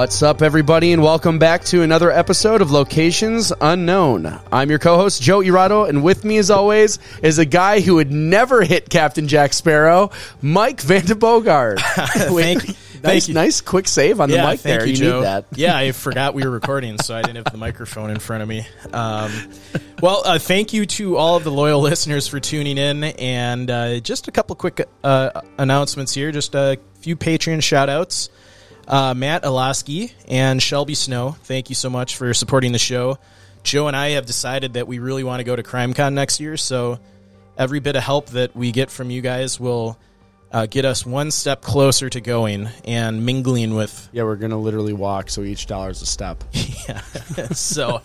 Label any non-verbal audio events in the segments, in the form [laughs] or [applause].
What's up, everybody, and welcome back to another episode of Locations Unknown. I'm your co host, Joe Irado, and with me, as always, is a guy who would never hit Captain Jack Sparrow, Mike Vandenbogard. [laughs] Thank, nice, you. nice, quick save on the mic thank there. you, You, Joe. need that. [laughs] yeah, I forgot we were recording, so I didn't have the microphone in front of me. Um, well, uh, thank you to all of the loyal listeners for tuning in, and uh, just a couple quick uh, announcements here. Just a few Patreon shout outs. Uh, Matt Alaski and Shelby Snow, thank you so much for supporting the show. Joe and I have decided that we really want to go to CrimeCon next year, so every bit of help that we get from you guys will uh, get us one step closer to going and mingling with Yeah, we're going to literally walk, so each dollar is a step. [laughs] yeah. [laughs] so,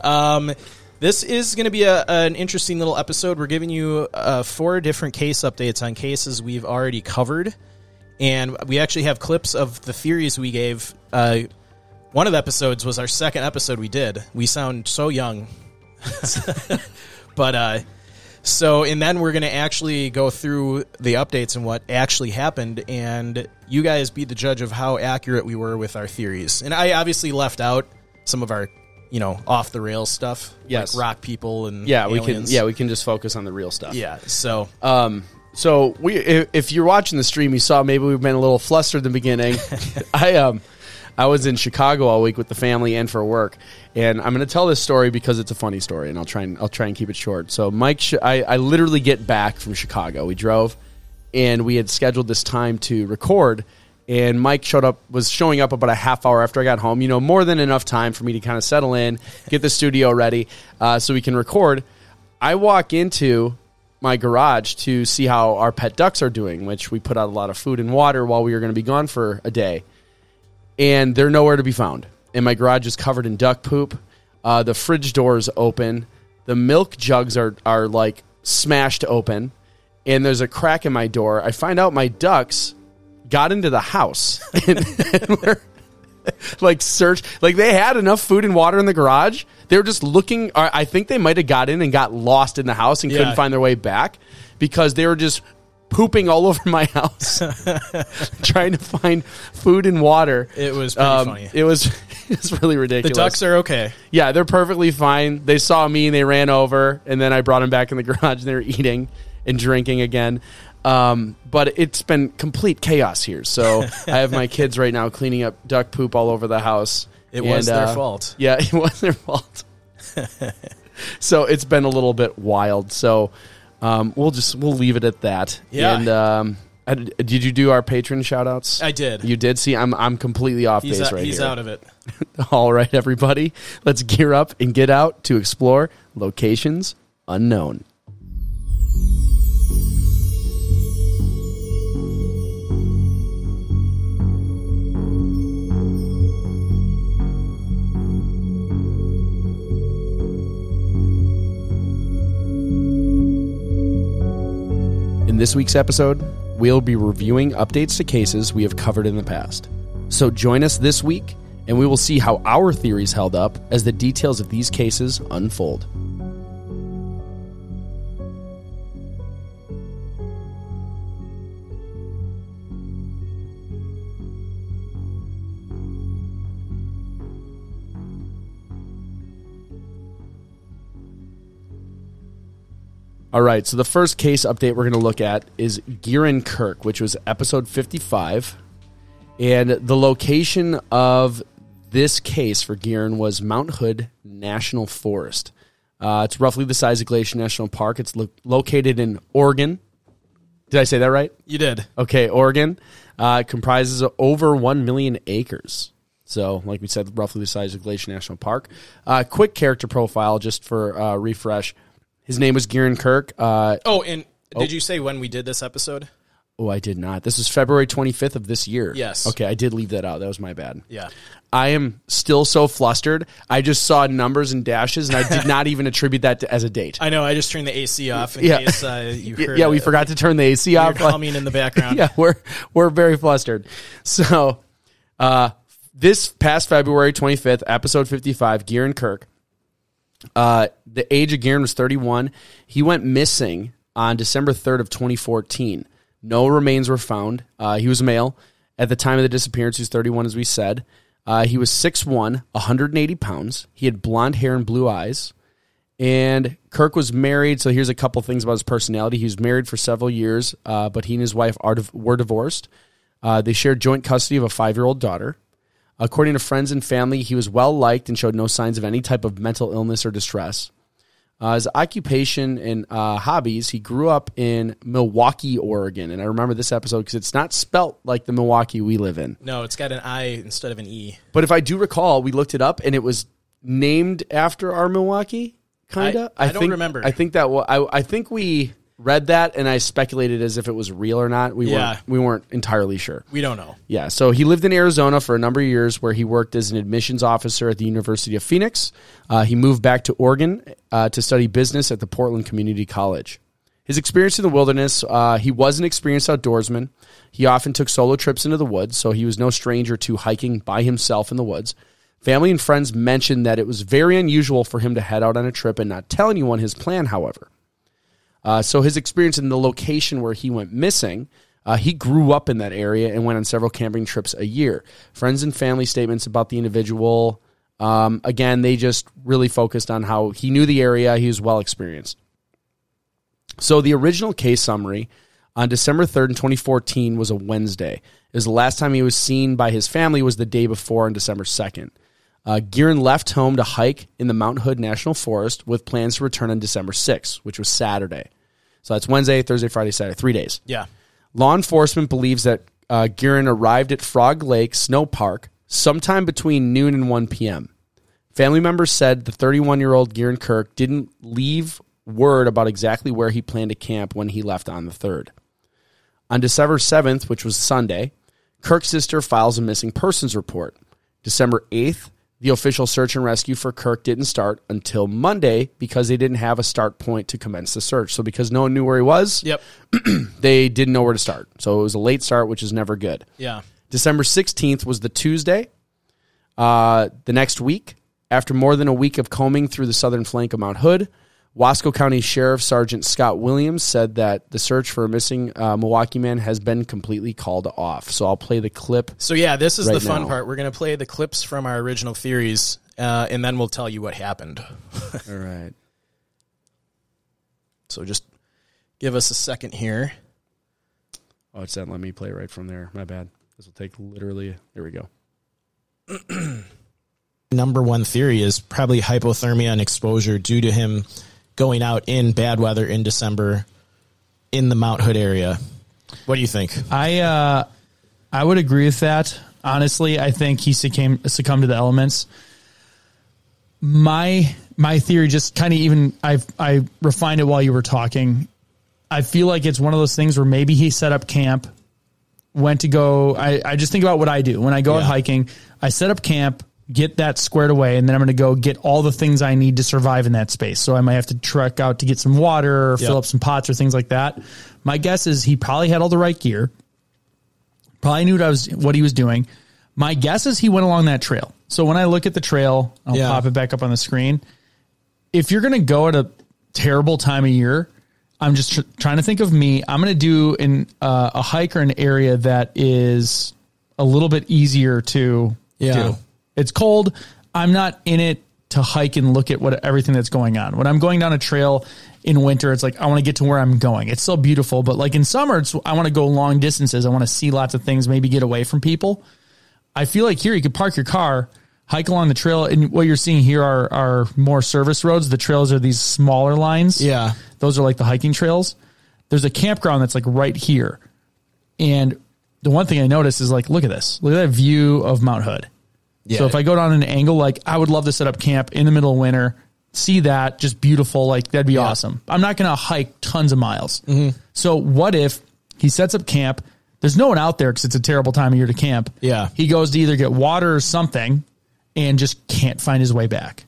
um, this is going to be a, an interesting little episode. We're giving you uh, four different case updates on cases we've already covered, and we actually have clips of the theories we gave. Uh, one of the episodes was our second episode we did. We sound so young, [laughs] but uh, so and then we're going to actually go through the updates and what actually happened, and you guys be the judge of how accurate we were with our theories. And I obviously left out some of our, you know, off the rails stuff, Yes. like rock people and Yeah, we can. Yeah, we can just focus on the real stuff. yeah. So Um, so we, if, if you're watching the stream, you saw maybe we've been a little flustered in the beginning. [laughs] I um, I was in Chicago all week with the family and for work, and I'm going to tell this story because it's a funny story, and I'll try and I'll try and keep it short. So Mike, sh- I, I literally get back from Chicago. We drove, and we had scheduled this time to record. And Mike showed up, was showing up about a half hour after I got home. You know, more than enough time for me to kind of settle in, get the studio ready, uh, so we can record. I walk into my garage to see how our pet ducks are doing, which we put out a lot of food and water while we were going to be gone for a day. And they're nowhere to be found. And my garage is covered in duck poop. Uh, the fridge door is open. The milk jugs are, are like smashed open. And there's a crack in my door. I find out my ducks got into the house [laughs] and, and were [laughs] like search like they had enough food and water in the garage they were just looking i think they might have got in and got lost in the house and Yeah. couldn't find their way back because they were just pooping all [laughs] over my house [laughs] trying to find food and water it was pretty um, funny. it was it was really The ducks are okay. yeah they're perfectly fine they saw me and they ran over and then i brought them back in the garage and they were eating and drinking again um, but it's been complete chaos here so [laughs] i have my kids right now cleaning up duck poop all over the house It was their uh, fault. yeah [laughs] it was their fault [laughs] so it's been a little bit wild so um, we'll just we'll leave it at that Yeah. and um, I- did you do our patron shout outs I did. you did see i'm i'm completely off he's base out, right he's here out of it. all right, everybody, let's gear up and get out to explore locations unknown. In this week's episode, we'll be reviewing updates to cases we have covered in the past. So join us this week, and we will see how our theories held up as the details of these cases unfold. All right, so the first case update we're going to look at is Gearin Kirk, which was episode 55. And the location of this case for Gearin was Mount Hood National Forest. Uh, it's roughly the size of Glacier National Park. It's lo- located in Oregon. Did I say that right? You did. Okay, Oregon uh, comprises over 1 million acres. So, like we said, roughly the size of Glacier National Park. Uh, quick character profile, just for uh, refresh. His name was Gieran Kirk. Uh, Oh, and did you say when we did this episode? oh, I did not. This is February 25th of this year. Yes. Okay, I did leave that out. That was my bad. Yeah. I am still so flustered. I just saw numbers and dashes, and I did [laughs] not even attribute that to, as a date. I know. I just turned the AC off in Yeah. case uh, you [laughs] Y- heard. yeah, we forgot to turn the AC off. Like- [laughs] humming in the background. yeah, we're we're very flustered. So, uh, this past February 25th, episode 55, Gieran Kirk. Uh, the age of Gieran was 31. He went missing on December 3rd of 2014. No remains were found. Uh, he was male. At the time of the disappearance, he was 31, as we said. Uh, he was 6'1", 180 pounds. He had blonde hair and blue eyes. And Kirk was married. So here's a couple things about his personality. He was married for several years, uh, but he and his wife are were divorced. Uh, they shared joint custody of a five year old daughter. According to friends and family, he was well liked and showed no signs of any type of mental illness or distress. Uh, his occupation and uh, hobbies, he grew up in Milwaukie, Oregon. And I remember this episode because it's not spelt like the Milwaukee we live in. No, it's got an I instead of an E. But if I do recall, we looked it up and it was named after our Milwaukee, kind of. I- I don't remember. I think that wa- I, I think we read that and I speculated as if it was real or not. We Yeah. weren't we weren't entirely sure. We don't know. Yeah, so he lived in Arizona for a number of years, where he worked as an admissions officer at the University of Phoenix. Uh, he moved back to Oregon uh, to study business at the Portland Community College. His experience in the wilderness, uh, he was an experienced outdoorsman. He often took solo trips into the woods, so he was no stranger to hiking by himself in the woods. Family and friends mentioned that it was very unusual for him to head out on a trip and not tell anyone his plan, however. Uh, so his experience in the location where he went missing, uh, he grew up in that area and went on several camping trips a year. Friends and family statements about the individual, um, again, they just really focused on how he knew the area, he was well experienced. So the original case summary on December 3rd in 2014 was a Wednesday. Was the last time he was seen by his family was the day before on December 2nd. Uh, Gieran left home to hike in the Mount Hood National Forest with plans to return on December 6th, which was Saturday. So that's Wednesday, Thursday, Friday, Saturday, three days. Yeah. Law enforcement believes that uh, Gieran arrived at Frog Lake Snow Park sometime between noon and 1 p.m. Family members said the 31 year old Gieran Kirk didn't leave word about exactly where he planned to camp when he left on the 3rd. On December 7th, which was Sunday, Kirk's sister files a missing persons report. December 8th, the official search and rescue for Kirk didn't start until Monday because they didn't have a start point to commence the search. So, because no one knew where he was, Yep. [clears throat] they didn't know where to start. So, it was a late start, which is never good. Yeah. December 16th was the Tuesday. Uh, the next week, after more than a week of combing through the southern flank of Mount Hood, Wasco County Sheriff Sergeant Scott Williams said that the search for a missing uh, Milwaukie man has been completely called off. So I'll play the clip. So yeah, this is Right the fun now. part. We're gonna play the clips from our original theories, uh, and then we'll tell you what happened. [laughs] All right. So just give us a second here. Oh, it's that. Let me play right from there. My bad. This will take literally. There we go. [clears throat] Number one theory is probably hypothermia and exposure due to him going out in bad weather in December in the Mount Hood area. What do you think? I uh, I would agree with that. Honestly, I think he succumbed succumbed to the elements. My my theory just kind of even I I refined it while you were talking. I feel like it's one of those things where maybe he set up camp, went to go. I, I just think about what I do when I go out hiking. I set up camp, get that squared away, and then I'm going to go get all the things I need to survive in that space. So I might have to trek out to get some water, or fill up some pots, or things like that. My guess is he probably had all the right gear probably knew what I was what he was doing. My guess is he went along that trail. So when I look at the trail, I'll Yeah. pop it back up on the screen. If you're going to go at a terrible time of year, I'm just tr- trying to think of me. I'm going to do in uh, a hike or an area that is a little bit easier to Yeah. do. It's cold. I'm not in it to hike and look at what everything that's going on. When I'm going down a trail in winter, it's like I want to get to where I'm going. It's still beautiful, but like in summer, it's I want to go long distances. I want to see lots of things, maybe get away from people. I feel like here you could park your car, hike along the trail, and what you're seeing here are are more service roads. The trails are these smaller lines. Yeah. Those are like the hiking trails. there's a campground that's like right here. And the one thing I noticed is like, look at this. Look at that view of Mount Hood. Yeah. So if I go down an angle, like I would love to set up camp in the middle of winter, see that just beautiful. Like that'd be awesome. I'm not going to hike tons of miles. Mm-hmm. So what if he sets up camp? There's no one out there because it's a terrible time of year to camp. Yeah. He goes to either get water or something and just can't find his way back.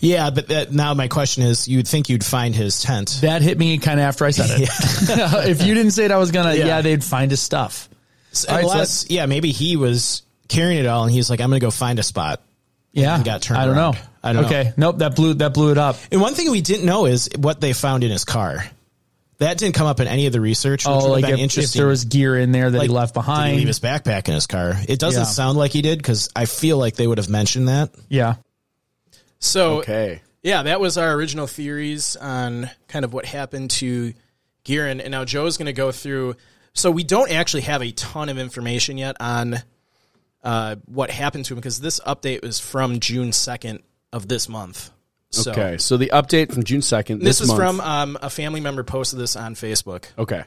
Yeah, but that, now my question is, you'd think you'd find his tent. That hit me kind of after I said it. [laughs] [laughs] if you didn't say it, I was going to, Yeah. yeah. they'd find his stuff. All right, so Unless, yeah, maybe he was carrying it all and he's like, I'm going to go find a spot. Yeah. He got turned I don't around. know. I don't know. okay. Nope. That blew, that blew it up. And one thing we didn't know is what they found in his car. That didn't come up in any of the research. Which Oh, would like been if, if there was gear in there that Like, he left Did he behind. leave his backpack in his car? It doesn't Yeah. sound like he did because I feel like they would have mentioned that. yeah. So Okay. Yeah, that was our original theories on kind of what happened to Gearin. And now Joe's going to go through. So we don't actually have a ton of information yet on uh, what happened to him because this update was from June 2nd of this month. So Okay. So the update from June second. This, This, is month. from um, a family member posted this on Facebook. Okay.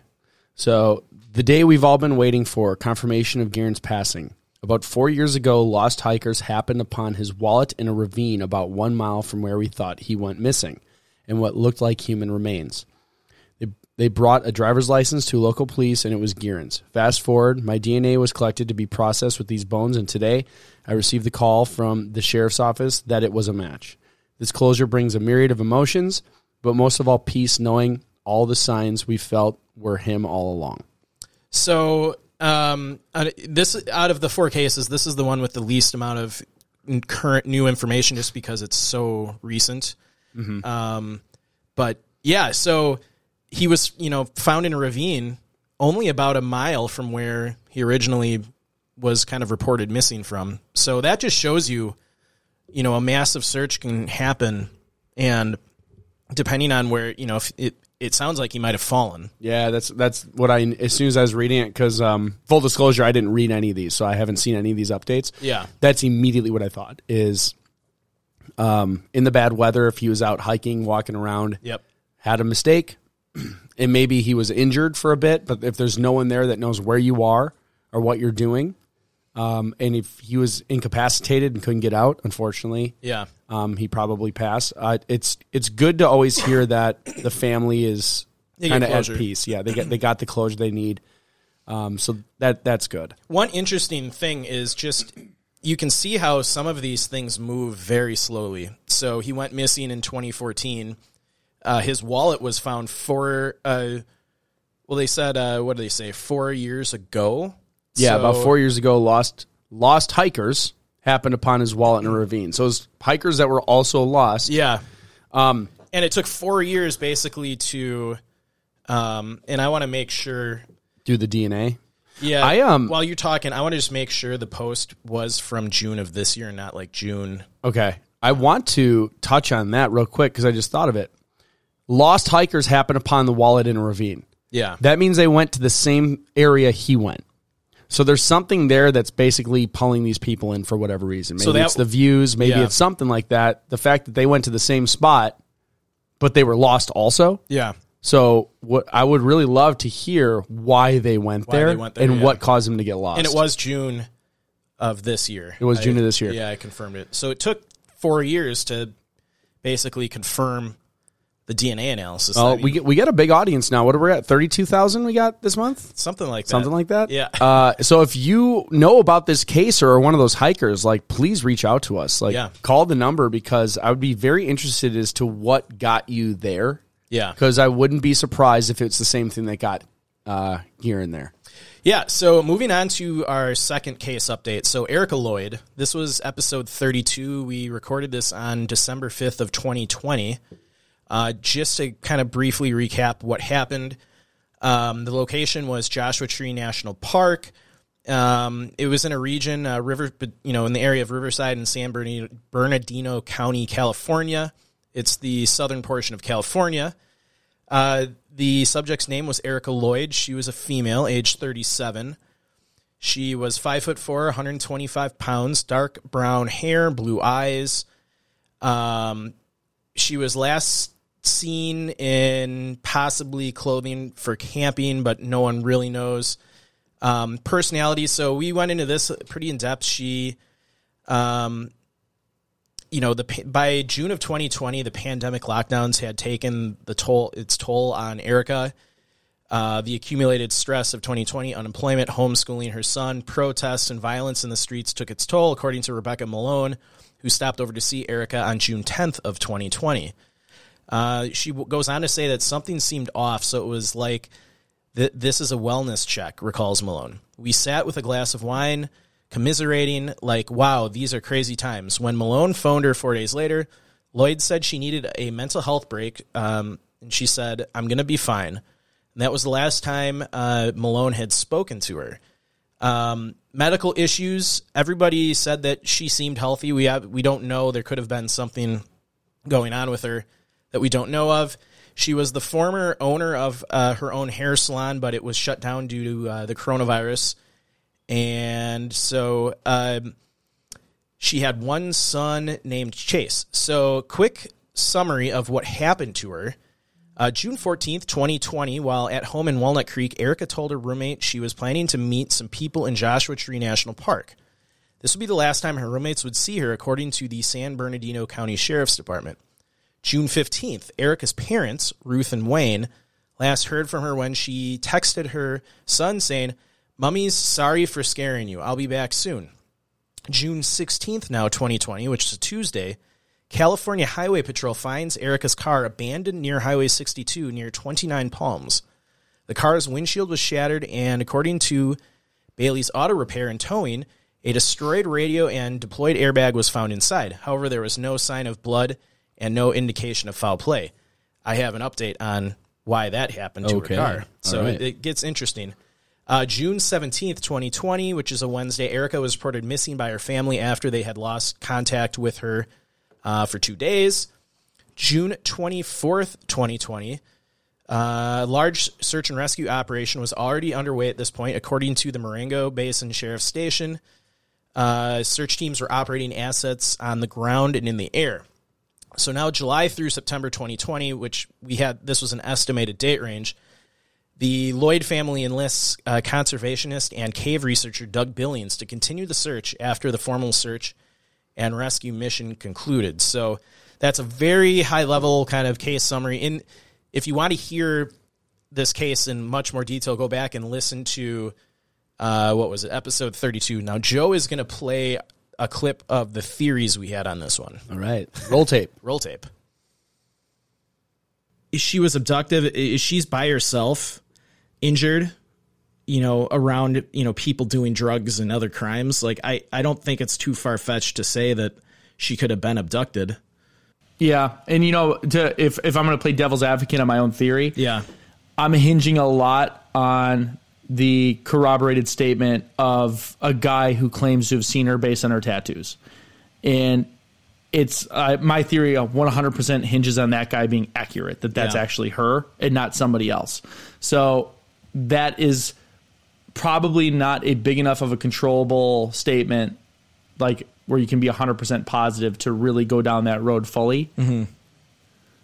So the day we've all been waiting for, confirmation of Garen's passing. About four years ago, lost hikers happened upon his wallet in a ravine about one mile from where we thought he went missing, and what looked like human remains. They, brought a driver's license to local police, and it was Gearin's. Fast forward, my DNA was collected to be processed with these bones, and today I received the call from the sheriff's office that it was a match. This closure brings a myriad of emotions, but most of all, peace knowing all the signs we felt were him all along. So um, this out of the four cases, this is the one with the least amount of current new information, just because it's so recent. Um, but yeah, so he was, you know, found in a ravine only about a mile from where he originally was kind of reported missing from. So that just shows you, you know, a massive search can happen, and depending on where, you know, if it it sounds like he might have fallen. Yeah, that's that's what I as soon as I was reading it because um, full disclosure, I didn't read any of these, so I haven't seen any of these updates. Yeah. that's immediately what I thought is, um, in the bad weather, if he was out hiking, walking around, Yep. had a mistake, [clears throat] and maybe he was injured for a bit, but if there's no one there that knows where you are or what you're doing, um, and if he was incapacitated and couldn't get out, unfortunately, Yeah. um, he probably passed. Uh, it's it's good to always hear that the family is kind of at peace. Yeah, they get they got the closure they need. Um, so that that's good. One interesting thing is just you can see how some of these things move very slowly. So he went missing in 2014. Uh, his wallet was found four. Uh, well, they said uh, what do they say? Four years ago. Yeah, So- about four years ago, lost lost hikers happened upon his wallet in a ravine. So it's hikers that were also lost. Yeah. Um, and it took four years basically to. Um, and I want to make sure. Do the DNA. Yeah. I, um- While you're talking, I want to just make sure the post was from June of this year, not like June. Okay, I want to touch on that real quick because I just thought of it. Lost hikers happened upon the wallet in a ravine. Yeah. That means they went to the same area he went. So there's something there that's basically pulling these people in for whatever reason. Maybe So that- it's the views, maybe Yeah. it's something like that. The fact that they went to the same spot, but they were lost also. yeah. So what I would really love to hear why they went, there, they went there, and yeah. what caused them to get lost. And it was June of this year. It was I- June of this year. Yeah, I confirmed it. So it took four years to basically confirm the DNA analysis. Oh, I mean, we get we got a big audience now. What are we at? Thirty two thousand we got this month. something like that. Something like that. Yeah. Uh, so if you know about this case or are one of those hikers, like please reach out to us. Like Yeah. call the number because I would be very interested as to what got you there. Yeah. Because I wouldn't be surprised if it's the same thing that got uh, here and there. Yeah, so moving on to our second case update. So Erica Lloyd, this was episode 32. We recorded this on December 5th of 2020. Uh, just to kind of briefly recap what happened. Um, the location was Joshua Tree National Park. Um, it was in a region, uh, river, you know, in the area of Riverside and San Bernardino, County, California. It's the southern portion of California. Uh, the subject's name was Erica Lloyd. She was a female, age 37. She was five foot four, 125 pounds, dark brown hair, blue eyes. Um, she was last seen in possibly clothing for camping, but no one really knows. Um, personality. So we went into this pretty in depth. She, um, you know, the by June of 2020, the pandemic lockdowns had taken the toll its toll on Erica. Uh, the accumulated stress of 2020, unemployment, homeschooling her son, protests, and violence in the streets took its toll, according to Rebecca Malone, who stopped over to see Erica on June 10th of 2020. Uh, she w- goes on to say that something seemed off, so it was like th- this is a wellness check. Recalls Malone. We sat with a glass of wine, commiserating, like, "Wow, these are crazy times." When Malone phoned her four days later, Lloyd said she needed a mental health break, um, and she said, "I'm going to be fine." And that was the last time uh, Malone had spoken to her. Um, medical issues. Everybody said that she seemed healthy. We have we don't know. There could have been something going on with her that we don't know of. She was the former owner of uh, her own hair salon, but it was shut down due to uh, the coronavirus. And so um, she had one son named Chase. So, quick summary of what happened to her. Uh, June 14th, 2020, while at home in Walnut Creek, Erica told her roommate she was planning to meet some people in Joshua Tree National Park. This would be the last time her roommates would see her, according to the San Bernardino County Sheriff's Department. June 15th, Erica's parents, Ruth and Wayne, last heard from her when she texted her son saying, Mummy's sorry for scaring you. I'll be back soon. June 16th, now 2020, which is a Tuesday, California Highway Patrol finds Erica's car abandoned near Highway 62 near 29 Palms. The car's windshield was shattered, and according to Bailey's Auto Repair and Towing, a destroyed radio and deployed airbag was found inside. However, there was no sign of blood and no indication of foul play. I have an update on why that happened to Okay. her car. So right. it gets interesting. Uh, June 17th, 2020, which is a Wednesday, Erica was reported missing by her family after they had lost contact with her uh, for two days. June 24th, 2020, a large search and rescue operation was already underway at this point, according to the Marengo Basin Sheriff's Station. Uh, search teams were operating assets on the ground and in the air. So now, July through September 2020, which we had, this was an estimated date range. The Lloyd family enlists uh, conservationist and cave researcher Doug Billions to continue the search after the formal search and rescue mission concluded. So that's a very high level kind of case summary. In if you want to hear this case in much more detail, go back and listen to uh, what was it, episode thirty two. Now Joe is going to play a clip of the theories we had on this one. All right. Roll tape. [laughs] Roll tape. She was abducted. She's by herself, injured. You know, around you know people doing drugs and other crimes. Like I, I don't think it's too far fetched to say that she could have been abducted. Yeah, and you know, to if if I'm going to play devil's advocate on my own theory, Yeah. I'm hinging a lot on the corroborated statement of a guy who claims to have seen her based on her tattoos, and it's uh, my theory of 100% hinges on that guy being accurate that that's Yeah. actually her and not somebody else. So that is probably not a big enough of a controllable statement, like where you can be 100% positive to really go down that road fully. Mm-hmm.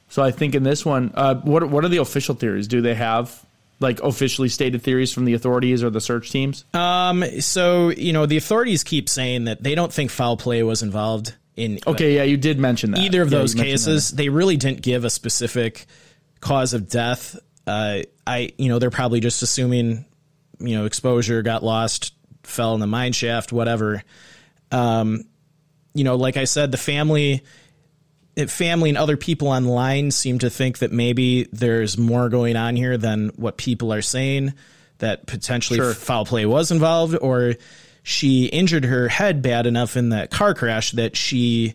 So I think in this one, uh, what what are the official theories? Do they have like officially stated theories from the authorities or the search teams? Um. So you know, the authorities keep saying that they don't think foul play was involved in Okay, yeah, you did mention that. either of Yeah, those cases. They really didn't give a specific cause of death. Uh, I, you know, they're probably just assuming, you know, exposure, got lost, fell in the mine shaft, whatever. Um, you know, like I said, the family, family and other people online seem to think that maybe there's more going on here than what people are saying. That potentially Sure. foul play was involved, or she injured her head bad enough in that car crash that she,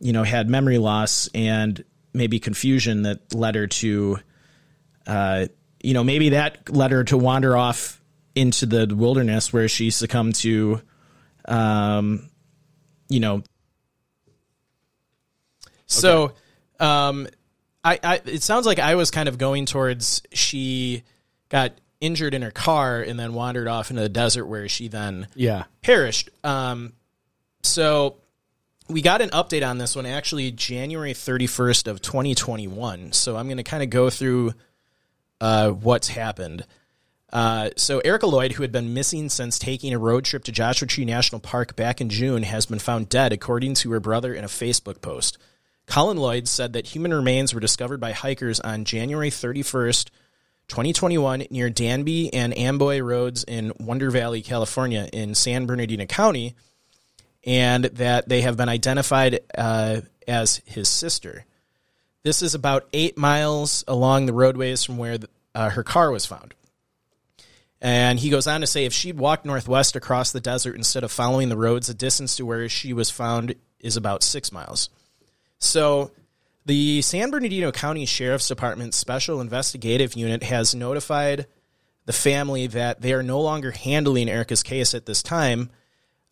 you know, had memory loss and maybe confusion that led her to, uh, you know, maybe that led her to wander off into the wilderness where she succumbed to, um, you know. So, um, I, I it sounds like I was kind of going towards she got injured in her car and then wandered off into the desert where she then Yeah. perished. Um, so we got an update on this one actually January 31st of 2021. So I'm going to kind of go through uh, what's happened. Uh, so Erica Lloyd, who had been missing since taking a road trip to Joshua Tree National Park back in June, has been found dead, according to her brother in a Facebook post. Colin Lloyd said that human remains were discovered by hikers on January 31st, 2021, near Danby and Amboy Roads in Wonder Valley, California, in San Bernardino County, and that they have been identified uh, as his sister. This is about eight miles along the roadways from where the, uh, her car was found. And he goes on to say if she'd walked northwest across the desert instead of following the roads, the distance to where she was found is about six miles. So, the San Bernardino County Sheriff's Department Special Investigative Unit has notified the family that they are no longer handling Erica's case at this time.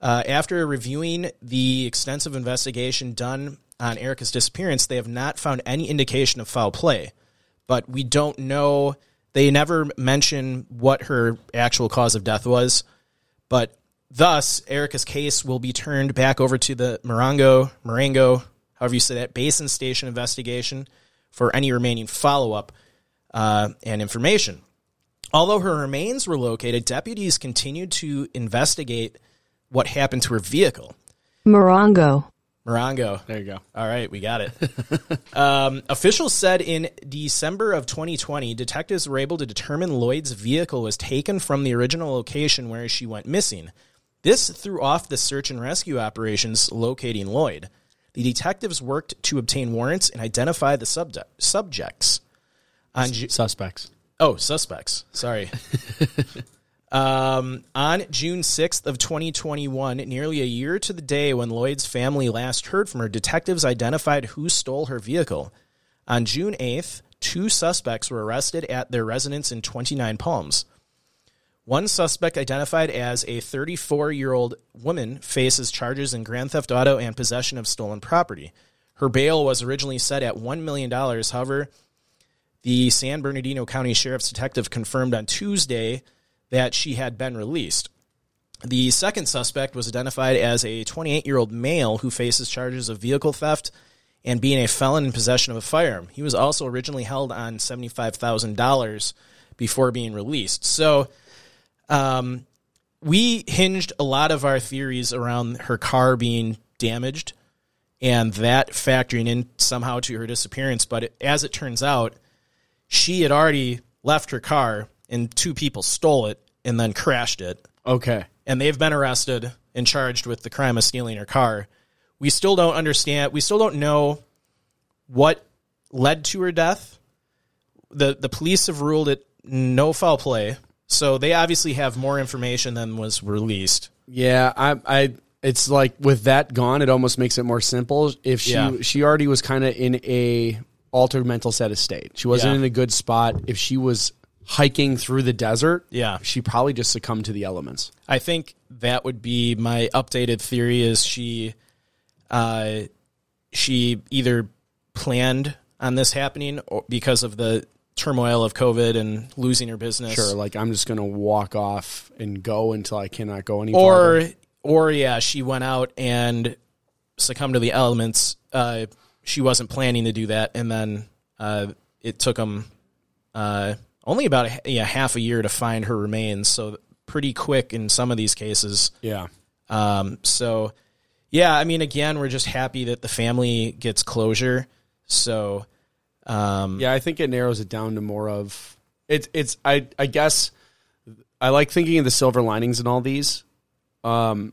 Uh, after reviewing the extensive investigation done on Erica's disappearance, they have not found any indication of foul play. But we don't know. They never mention what her actual cause of death was. But thus, Erica's case will be turned back over to the Morongo, Marengo, however you say that, Basin Station investigation for any remaining follow up uh, and information. Although her remains were located, deputies continued to investigate what happened to her vehicle. Morongo. Morongo. There you go. All right, we got it. [laughs] um, officials said in December of 2020, detectives were able to determine Lloyd's vehicle was taken from the original location where she went missing. This threw off the search and rescue operations locating Lloyd. The detectives worked to obtain warrants and identify the subject, subjects. On Ju- Suspects. Oh, suspects. Sorry. [laughs] um, on June 6th of 2021, nearly a year to the day when Lloyd's family last heard from her, detectives identified who stole her vehicle. On June 8th, two suspects were arrested at their residence in 29 Palms. One suspect, identified as a 34 year old woman, faces charges in grand theft auto and possession of stolen property. Her bail was originally set at $1 million. However, the San Bernardino County Sheriff's Detective confirmed on Tuesday that she had been released. The second suspect was identified as a 28 year old male who faces charges of vehicle theft and being a felon in possession of a firearm. He was also originally held on $75,000 before being released. So, um, we hinged a lot of our theories around her car being damaged and that factoring in somehow to her disappearance. But it, as it turns out, she had already left her car and two people stole it and then crashed it. Okay. And they've been arrested and charged with the crime of stealing her car. We still don't understand, we still don't know what led to her death. The, the police have ruled it no foul play. So they obviously have more information than was released. Yeah, I, I, it's like with that gone, it almost makes it more simple. If she, Yeah. she already was kind of in a altered mental set of state. She wasn't Yeah. in a good spot. If she was hiking through the desert, Yeah. she probably just succumbed to the elements. I think that would be my updated theory is she uh she either planned on this happening or because of the turmoil of COVID and losing your business. Sure, like I'm just gonna walk off and go until I cannot go any Or farther. or yeah, she went out and succumbed to the elements. Uh she wasn't planning to do that and then uh it took them uh only about a, yeah, half a year to find her remains, so pretty quick in some of these cases. Yeah. Um, so, yeah, I mean, again, we're just happy that the family gets closure. So, um, Yeah, I think it narrows it down to more of it's it's I I guess I like thinking of the silver linings in all these. Um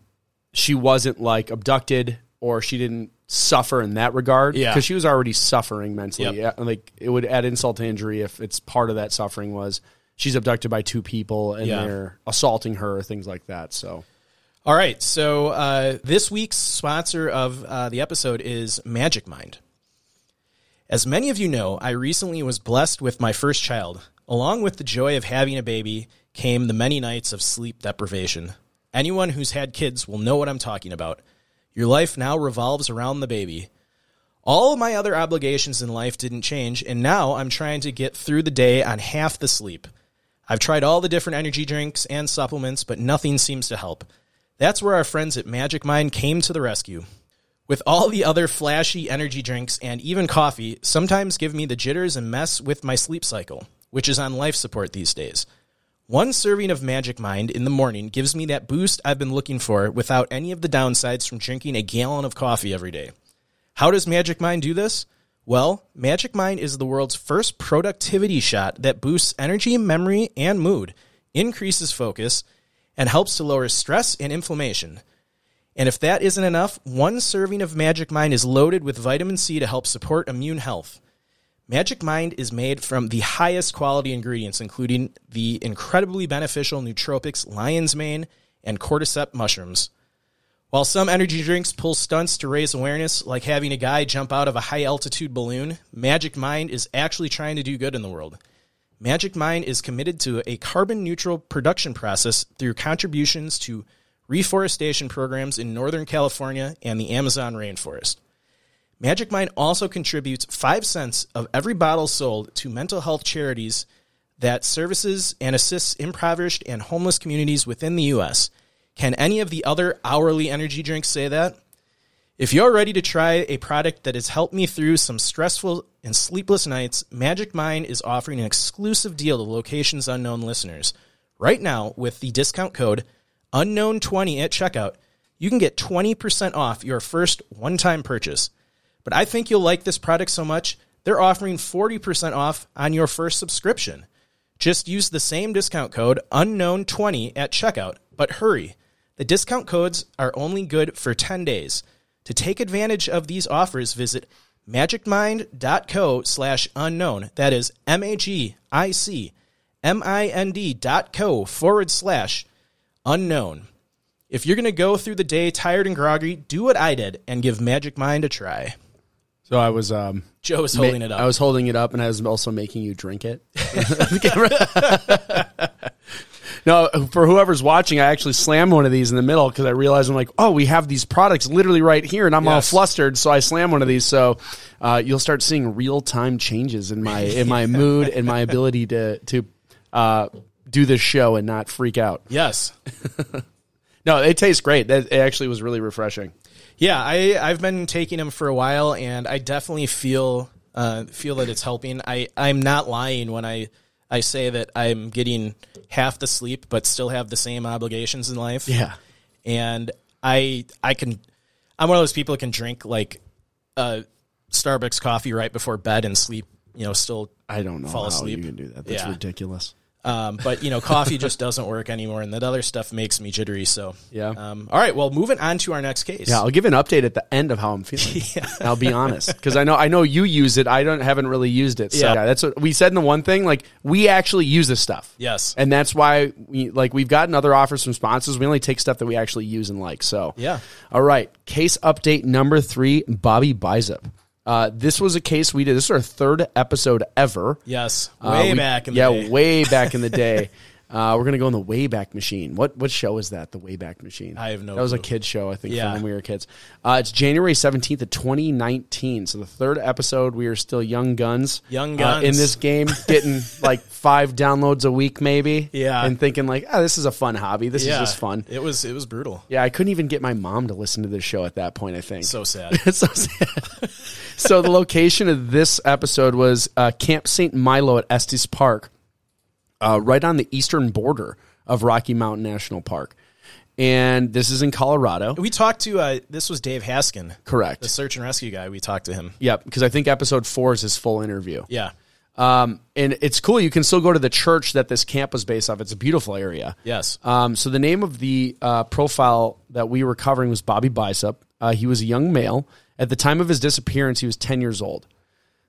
she wasn't like abducted or she didn't suffer in that regard Yeah. because she was already suffering mentally. Yep. Yeah, like it would add insult to injury if it's part of that suffering was she's abducted by two people and Yeah. they're assaulting her, or things like that. So all right. So, uh, this week's sponsor of uh, the episode is Magic Mind. As many of you know, I recently was blessed with my first child. Along with the joy of having a baby came the many nights of sleep deprivation. Anyone who's had kids will know what I'm talking about. Your life now revolves around the baby. All my other obligations in life didn't change, and now I'm trying to get through the day on half the sleep. I've tried all the different energy drinks and supplements, but nothing seems to help. That's where our friends at Magic Mind came to the rescue. With all the other flashy energy drinks and even coffee, sometimes give me the jitters and mess with my sleep cycle, which is on life support these days. One serving of Magic Mind in the morning gives me that boost I've been looking for without any of the downsides from drinking a gallon of coffee every day. How does Magic Mind do this? Well, Magic Mind is the world's first productivity shot that boosts energy, memory, and mood, increases focus, and helps to lower stress and inflammation. And if that isn't enough, one serving of Magic Mind is loaded with vitamin C to help support immune health. Magic Mind is made from the highest quality ingredients, including the incredibly beneficial nootropics lion's mane and cordyceps mushrooms. While some energy drinks pull stunts to raise awareness, like having a guy jump out of a high altitude balloon, Magic Mind is actually trying to do good in the world. Magic Mind is committed to a carbon neutral production process through contributions to reforestation programs in Northern California and the Amazon rainforest. Magic Mind also contributes 5 cents of every bottle sold to mental health charities that services and assists impoverished and homeless communities within the U.S. Can any of the other hourly energy drinks say that? If you're ready to try a product that has helped me through some stressful and sleepless nights, Magic Mind is offering an exclusive deal to Locations Unknown listeners. Right now, with the discount code unknown20 at checkout, you can get 20% off your first one time purchase. But I think you'll like this product so much, they're offering 40% off on your first subscription. Just use the same discount code unknown20 at checkout, but hurry. The discount codes are only good for 10 days. To take advantage of these offers, visit magicmind.co slash unknown. That is M A G I C M I N D dot co forward slash unknown. If you're going to go through the day tired and groggy, do what I did and give Magic Mind a try. So I was um Joe was holding ma- it up. I was holding it up and I was also making you drink it. [laughs] [laughs] no, for whoever's watching, I actually slammed one of these in the middle because I realized I'm like, oh, we have these products literally right here, and I'm all flustered. So I slammed one of these. So uh, you'll start seeing real time changes in my in my [laughs] mood and my ability to to uh, do this show and not freak out. yes. [laughs] No, it tastes great. That it actually was really refreshing. Yeah, I I've been taking them for a while, and I definitely feel uh, feel that it's helping. I I'm not lying when I I say that I'm getting half the sleep, but still have the same obligations in life. Yeah. and I I can I'm one of those people that can drink like a Starbucks coffee right before bed and sleep. You know, still I don't know Fall how asleep. you can do that. That's Yeah. ridiculous. Um, but you know, coffee just doesn't work anymore, and that other stuff makes me jittery. So Yeah. Um, all right, well, moving on to our next case. Yeah, I'll give an update at the end of how I'm feeling. [laughs] I'll be honest because I know I know you use it. I don't haven't really used it. So Yeah. yeah, that's what we said in the one thing. Like we actually use this stuff. Yes. and that's why we like we've gotten other offers from sponsors. We only take stuff that we actually use and like. So Yeah. All right, case update number three. Bobby Bizup. Uh, this was a case we did. This is our third episode ever. Yes, Uh, way we- back in the yeah, way back in the day. [laughs] Uh, we're gonna go in the Wayback Machine. What what show is that? The Wayback Machine. I have no idea. That was a clue. kid show, I think, Yeah. from when we were kids. Uh, it's January seventeenth of twenty nineteen. So the third episode. We are still young guns. Young uh, in this game, [laughs] getting like five downloads a week, maybe. Yeah. and thinking like, oh, this is a fun hobby. This yeah, is just fun. It was it was brutal. Yeah, I couldn't even get my mom to listen to this show at that point. I think So sad. it's [laughs] so sad. so the location of this episode was uh, Camp St. Malo at Estes Park, uh, right on the eastern border of Rocky Mountain National Park. And this is in Colorado. we talked to uh, this was Dave Haskin, Correct. the search and rescue guy. We talked to him. Yep, because I think episode four is his full interview. Yeah. Um, and it's cool. You can still go to the church that this camp was based off. It's a beautiful area. Yes. Um, so the name of the uh, profile that we were covering was Bobby Bizup. Uh, he was a young male. At the time of his disappearance, he was 10 years old.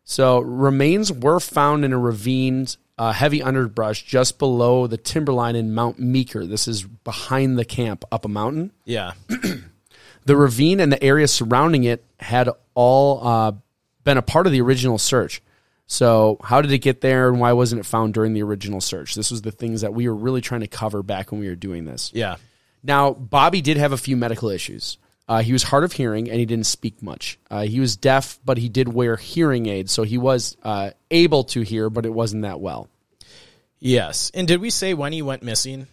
So remains were found in a ravine, uh, heavy underbrush just below the timberline in Mount Meeker. This is behind the camp up a mountain. Yeah. [clears throat] The ravine and the area surrounding it had all uh, been a part of the original search. So, how did it get there, and why wasn't it found during the original search? This was the things that we were really trying to cover back when we were doing this. Yeah. Now, Bobby did have a few medical issues. Uh, he was hard of hearing and he didn't speak much. Uh, he was deaf, but he did wear hearing aids, so he was uh, able to hear, but it wasn't that well. Yes. And did we say when he went missing?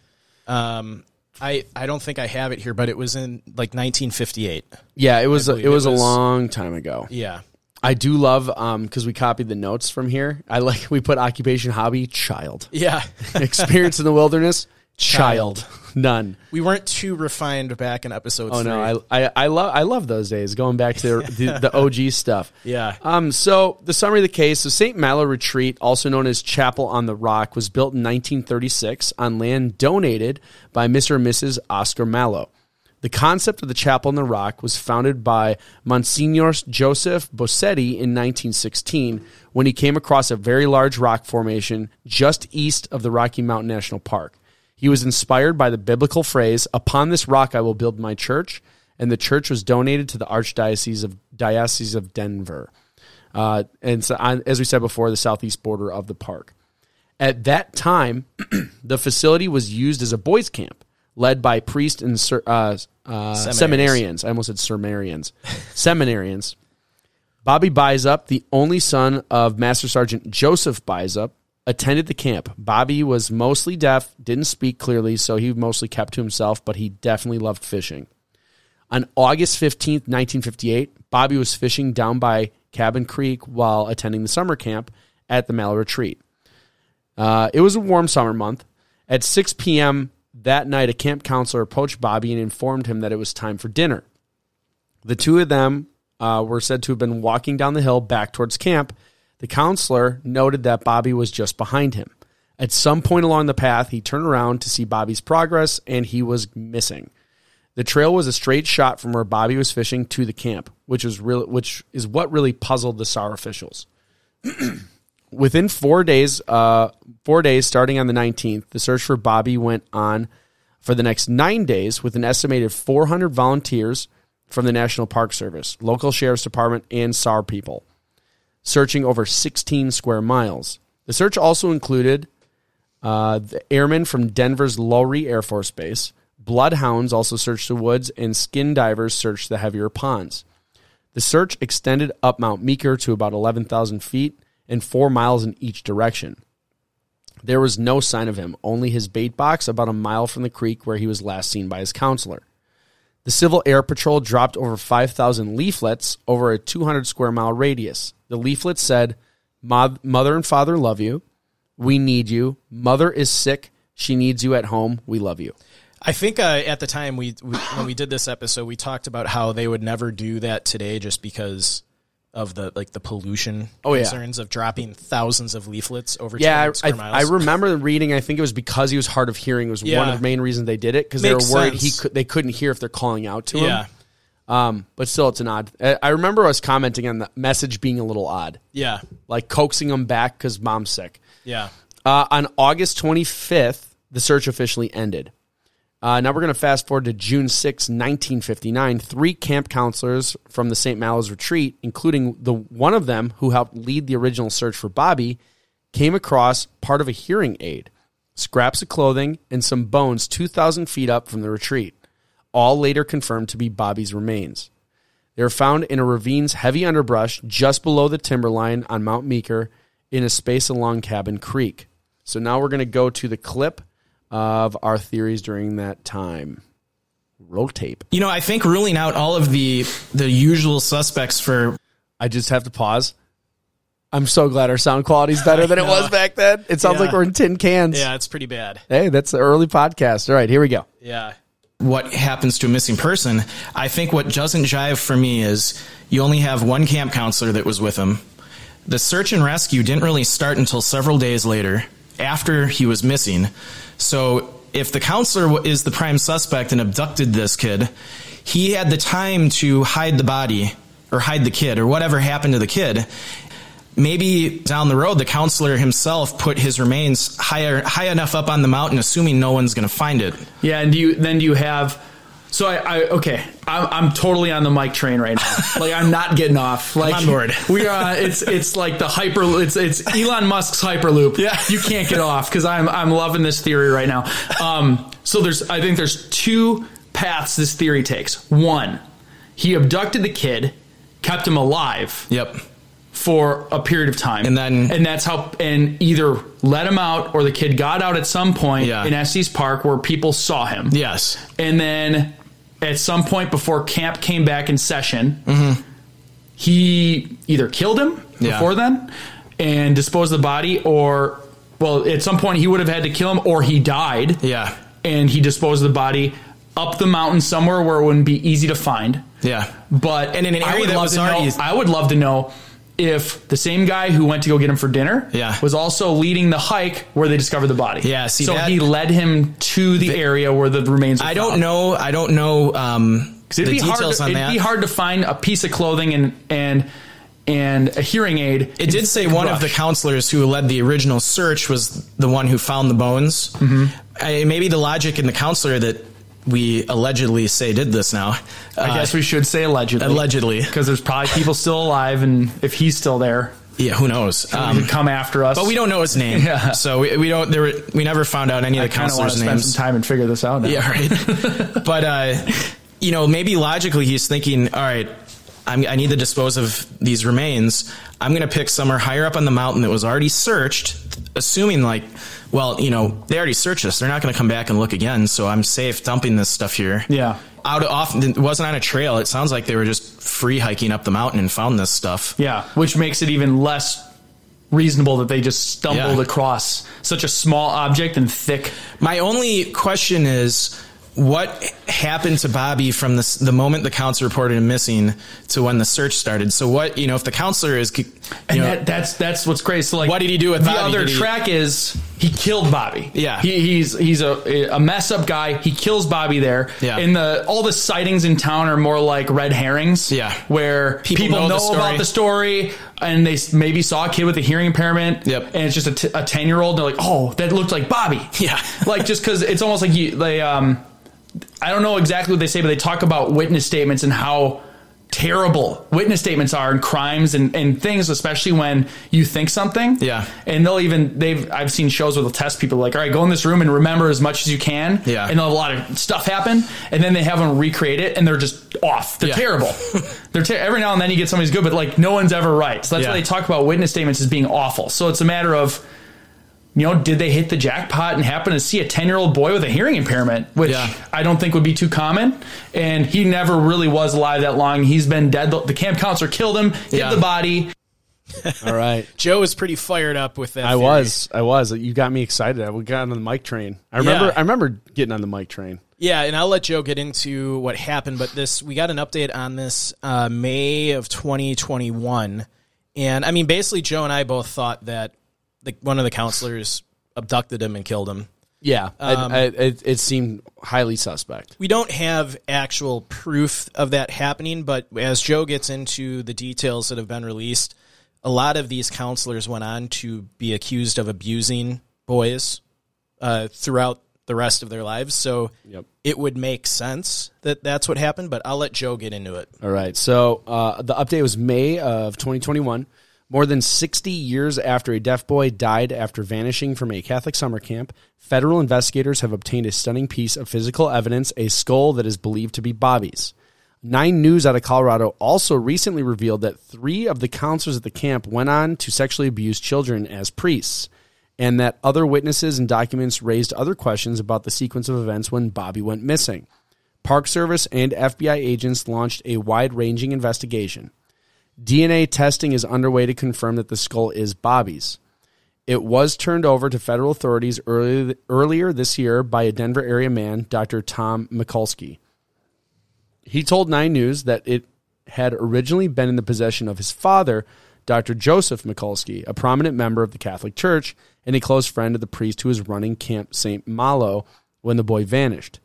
Um, I, I don't think I have it here, but it was in like 1958. Yeah, it was a, believe it was it a was- long time ago. Yeah. I do love um because we copied the notes from here. I like [laughs] we put occupation, hobby, child, Yeah. [laughs] experience in the wilderness, child, [laughs] none. we weren't too refined back in episode Oh three. no, I I, I love I love those days going back to the, the [laughs] OG stuff. Yeah. Um. So the summary of the case: the Saint Malo Retreat, also known as Chapel on the Rock, was built in 1936 on land donated by Mr. and Mrs. Oscar Malo. The concept of the chapel on the rock was founded by Monsignor Joseph Bosetti in 1916 when he came across a very large rock formation just east of the Rocky Mountain National Park. He was inspired by the biblical phrase, Upon this rock I will build my church, and the church was donated to the Archdiocese of Diocese of Denver. Uh, and so on, as we said before, the southeast border of the park. At that time, [clears throat] the facility was used as a boys' camp, led by priests and uh, uh, seminarians. I almost said sermarians. [laughs] seminarians. Bobby Bizup, the only son of Master Sergeant Joseph Bizup, attended the camp. Bobby was mostly deaf, didn't speak clearly, so he mostly kept to himself, but he definitely loved fishing. On August 15th, 1958, Bobby was fishing down by Cabin Creek while attending the summer camp at the Malo Retreat. Uh, it was a warm summer month. At 6 p.m. that night, a camp counselor approached Bobby and informed him that it was time for dinner. The two of them uh, were said to have been walking down the hill back towards camp. The counselor noted that Bobby was just behind him. At some point along the path, he turned around to see Bobby's progress, and he was missing. The trail was a straight shot from where Bobby was fishing to the camp, which was which is what really puzzled the SAR officials. [clears throat] Within four days, uh, four days starting on the 19th, the search for Bobby went on for the next nine days with an estimated 400 volunteers from the National Park Service, local sheriff's department, and SAR people, searching over 16 square miles. The search also included uh, the airmen from Denver's Lowry Air Force Base. Bloodhounds also searched the woods, and skin divers searched the heavier ponds. The search extended up Mount Meeker to about 11,000 feet and four miles in each direction. There was no sign of him, only his bait box about a mile from the creek where he was last seen by his counselor. The Civil Air Patrol dropped over 5,000 leaflets over a 200 square mile radius. The leaflet said, Mother and Father love you. We need you. Mother is sick. She needs you at home. We love you. I think uh, at the time we, we when we did this episode, we talked about how they would never do that today, just because of the like the pollution Oh, yeah. concerns of dropping thousands of leaflets over Yeah, I, I, remember reading. I think it was because he was hard of hearing was one of the main reasons they did it because they were worried he could they couldn't hear if they're calling out to him. Um, but still, it's an odd. I I remember us commenting on the message being a little odd, yeah, like coaxing him back because mom's sick. yeah. Uh, on August 25th, the search officially ended. Uh, now we're going to fast forward to June 6, 1959. Three camp counselors from the St. Malo's retreat, including the one of them who helped lead the original search for Bobby, came across part of a hearing aid, scraps of clothing, and some bones 2,000 feet up from the retreat, all later confirmed to be Bobby's remains. They were found in a ravine's heavy underbrush just below the timberline on Mount Meeker in a space along Cabin Creek. So now we're going to go to the clip of our theories during that time. Roll tape. You know, I think ruling out all of the the usual suspects for I just have to pause. I'm so glad our sound quality is better than it [laughs] was back then. It sounds Yeah. like we're in tin cans. Yeah, it's pretty bad. Hey, that's the early podcast. All right, here we go. Yeah. What happens to a missing person, I think what doesn't jive for me is you only have one camp counselor that was with him. The search and rescue didn't really start until several days later, after he was missing. So if the counselor is the prime suspect and abducted this kid, he had the time to hide the body or hide the kid or whatever happened to the kid. Maybe down the road, the counselor himself put his remains higher, high enough up on the mountain, assuming no one's going to find it. Yeah, and do you then do you have? So I, I okay, I'm, I'm totally on the mic train right now. [laughs] like I'm not getting off. Like on board. [laughs] We are. It's it's like the hyper. It's it's Elon Musk's hyperloop. Yeah. you can't get off because I'm I'm loving this theory right now. Um, so there's I think there's two paths this theory takes. One, he abducted the kid, kept him alive Yep. For a period of time, And then- and that's how and either let him out or the kid got out at some point Yeah. in Estes Park where people saw him. Yes. And then at some point before camp came back in session, mm-hmm. he either killed him Yeah. before then and disposed of the body, or well, at some point he would have had to kill him, or he died. Yeah. And he disposed of the body up the mountain somewhere where it wouldn't be easy to find. Yeah. But And in an area that was to already- know, I would love to know if the same guy who went to go get him for dinner Yeah. was also leading the hike where they discovered the body. Yeah, see, so that- he led him to the, area where the remains. Were I don't found. know. I don't know um, the It'd be hard. details To, on it'd that. be hard to find a piece of clothing and and and a hearing aid. It did say one of the counselors who led the original search was the one who found the bones. Mm-hmm. I, maybe the logic in the counselor that we allegedly say did this now. I guess we should say allegedly. Allegedly. because there's probably people still alive, and if he's still there, yeah, who knows? Um, come after us. but we don't know his name, Yeah. so we, we don't. There were, we never found out any of the kind of want to counselors' spend some time and figure this out. Now. Yeah, right. [laughs] but uh, you know, maybe logically he's thinking, all right, I'm, I need to dispose of these remains. I'm going to pick somewhere higher up on the mountain that was already searched, assuming like, well, you know, they already searched us. They're not going to come back and look again, so I'm safe dumping this stuff here. Yeah. Out of, off, it wasn't on a trail. It sounds like they were just free hiking up the mountain and found this stuff. Yeah, which makes it even less reasonable that they just stumbled Yeah. across such a small object and thick. My only question is what happened to Bobby from the, the moment the counselor reported him missing to when the search started? So what, you know, if the counselor is, you And know, that, that's that's what's crazy. So like, What did he do with the Bobby? other he- track? Is he killed Bobby? Yeah. he, he's he's a a mess up guy. He kills Bobby there. Yeah. and the all the sightings in town are more like red herrings. Yeah. where People people, know know, the about the story and they maybe saw a kid with a hearing impairment. Yep. and it's just a ten year old. They're like, oh, that looked like Bobby. Yeah. like just because it's almost like you they um I don't know exactly what they say, but they talk about witness statements and how terrible witness statements are and crimes and, and things, especially when you think something. Yeah. And they'll even they've I've seen shows where they'll test people like, all right, go in this room and remember as much as you can. Yeah. And a lot of stuff happen, and then they have them recreate it, and they're just off. They're Yeah. terrible. [laughs] they're ter- every now and then you get somebody's good, but like no one's ever right. So that's Yeah. why they talk about witness statements as being awful. So it's a matter of you know, did they hit the jackpot and happen to see a 10 year old boy with a hearing impairment, which Yeah. I don't think would be too common. And he never really was alive that long. He's been dead. The, the camp counselor killed him, hid Yeah. the body. All right. [laughs] Joe is pretty fired up with that. I theory. was. I was. You got me excited. I got on the mic train. I remember. Yeah. I remember getting on the mic train. Yeah, and I'll let Joe get into what happened, but this we got an update on this uh, May of 2021, and I mean basically Joe and I both thought that the, one of the counselors abducted him and killed him. Yeah, I- Um, I, it, it seemed highly suspect. We don't have actual proof of that happening, but as Joe gets into the details that have been released, a lot of these counselors went on to be accused of abusing boys uh, throughout the rest of their lives. So Yep. it would make sense that that's what happened, but I'll let Joe get into it. All right. So uh, the update was May of 2021. More than 60 years after a deaf boy died after vanishing from a Catholic summer camp, federal investigators have obtained a stunning piece of physical evidence a skull that is believed to be Bobby's. Nine News out of Colorado also recently revealed that three of the counselors at the camp went on to sexually abuse children as priests, and that other witnesses and documents raised other questions about the sequence of events when Bobby went missing. Park Service and FBI agents launched a wide ranging investigation. DNA testing is underway to confirm that the skull is Bobby's. It was turned over to federal authorities earlier, earlier this year by a Denver area man, Dr. Tom Mikulski. He told Nine News that it had originally been in the possession of his father, Dr. Joseph Mikulski, a prominent member of the Catholic Church and a close friend of the priest who was running Camp St. Malo when the boy vanished.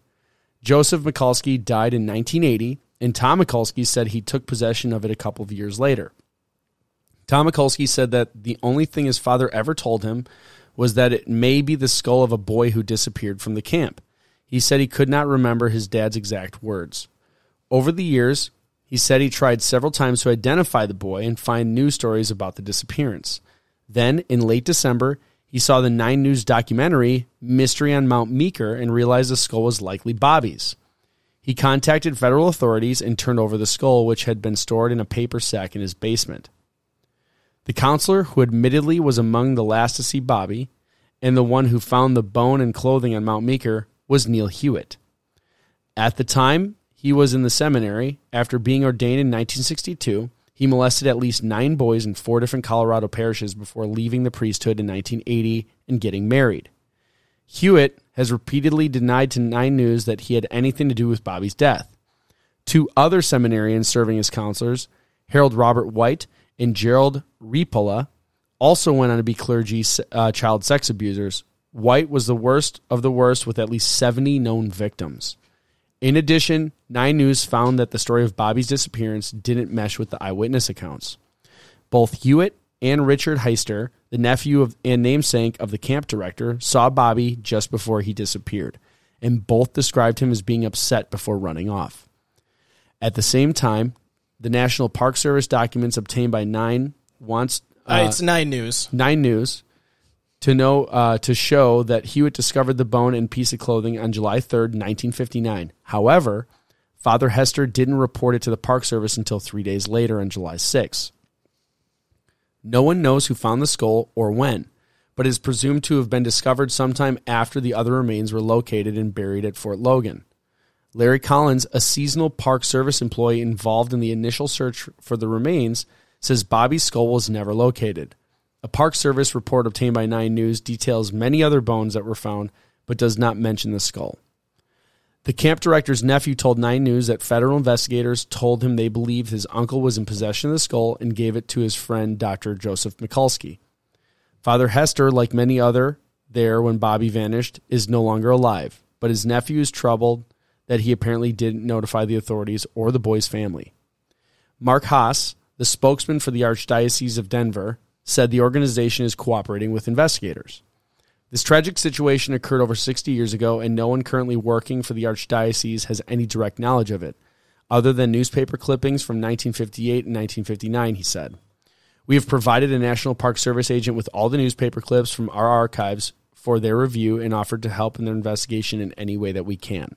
Joseph Mikulski died in 1980, and Tom Mikulski said he took possession of it a couple of years later. Tom Mikulski said that the only thing his father ever told him was that it may be the skull of a boy who disappeared from the camp. He said he could not remember his dad's exact words. Over the years, he said he tried several times to identify the boy and find news stories about the disappearance. Then, in late December, he saw the Nine News documentary Mystery on Mount Meeker and realized the skull was likely Bobby's. He contacted federal authorities and turned over the skull, which had been stored in a paper sack in his basement. The counselor, who admittedly was among the last to see Bobby, and the one who found the bone and clothing on Mount Meeker, was Neil Hewitt. At the time he was in the seminary, after being ordained in 1962, he molested at least nine boys in four different Colorado parishes before leaving the priesthood in 1980 and getting married. Hewitt has repeatedly denied to Nine News that he had anything to do with Bobby's death. Two other seminarians serving as counselors, Harold Robert White and Gerald Ripola, also went on to be clergy uh, child sex abusers. White was the worst of the worst with at least 70 known victims. In addition, Nine News found that the story of Bobby's disappearance didn't mesh with the eyewitness accounts. Both Hewitt and Richard Heister, the nephew of and namesake of the camp director, saw Bobby just before he disappeared, and both described him as being upset before running off. At the same time, the National Park Service documents obtained by Nine wants Uh, it's Nine News. Nine News to know uh, to show that Hewitt discovered the bone and piece of clothing on July 3rd, 1959. However, Father Hester didn't report it to the Park Service until three days later on July 6. No one knows who found the skull or when, but it is presumed to have been discovered sometime after the other remains were located and buried at Fort Logan. Larry Collins, a seasonal Park Service employee involved in the initial search for the remains, says Bobby's skull was never located. A Park Service report obtained by Nine News details many other bones that were found, but does not mention the skull. The camp director's nephew told Nine News that federal investigators told him they believed his uncle was in possession of the skull and gave it to his friend Dr. Joseph Mikulski. Father Hester, like many other there when Bobby vanished, is no longer alive, but his nephew is troubled that he apparently didn't notify the authorities or the boy's family. Mark Haas, the spokesman for the Archdiocese of Denver, said the organization is cooperating with investigators. This tragic situation occurred over 60 years ago, and no one currently working for the Archdiocese has any direct knowledge of it, other than newspaper clippings from 1958 and 1959, he said. We have provided a National Park Service agent with all the newspaper clips from our archives for their review and offered to help in their investigation in any way that we can.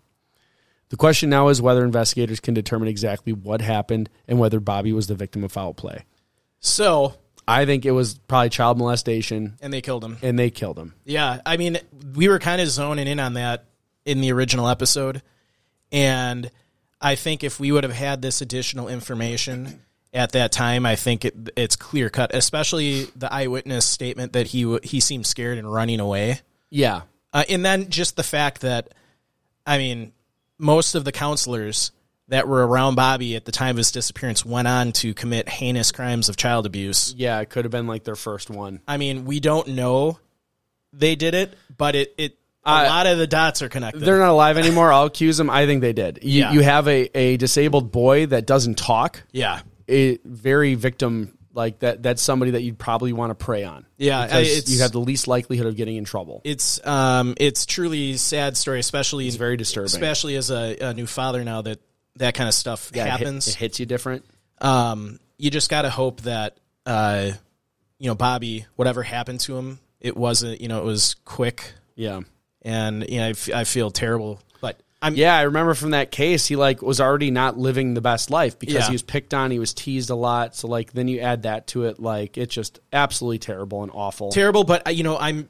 The question now is whether investigators can determine exactly what happened and whether Bobby was the victim of foul play. So, I think it was probably child molestation, and they killed him. and they killed him. Yeah, I mean, we were kind of zoning in on that in the original episode, and I think if we would have had this additional information at that time, I think it, it's clear cut. Especially the eyewitness statement that he w- he seemed scared and running away, Yeah, uh, and then just the fact that, I mean, most of the counselors that were around Bobby at the time of his disappearance went on to commit heinous crimes of child abuse. yeah, it could have been like their first one. I mean, we don't know they did it, but it it a lot of the dots are connected. They're not alive anymore. I'll accuse them. I think they did. You, Yeah. you have a, a disabled boy that doesn't talk. yeah, A very victim like that. That's somebody that you'd probably want to prey on. Yeah, you have the least likelihood of getting in trouble. it's um it's truly sad story, especially It's very disturbing. especially as a, a new father now that that kind of stuff Yeah, it hit- happens. It, hits you different. um, you just got to hope that uh, you know Bobby, whatever happened to him, it wasn't you know it was quick, Yeah. and you know I, f- I feel terrible, but I'm Yeah, I remember from that case, he like was already not living the best life because Yeah. he was picked on, he was teased a lot. So like then you add that to it, like it's just absolutely terrible and awful. terrible, but uh, you know I'm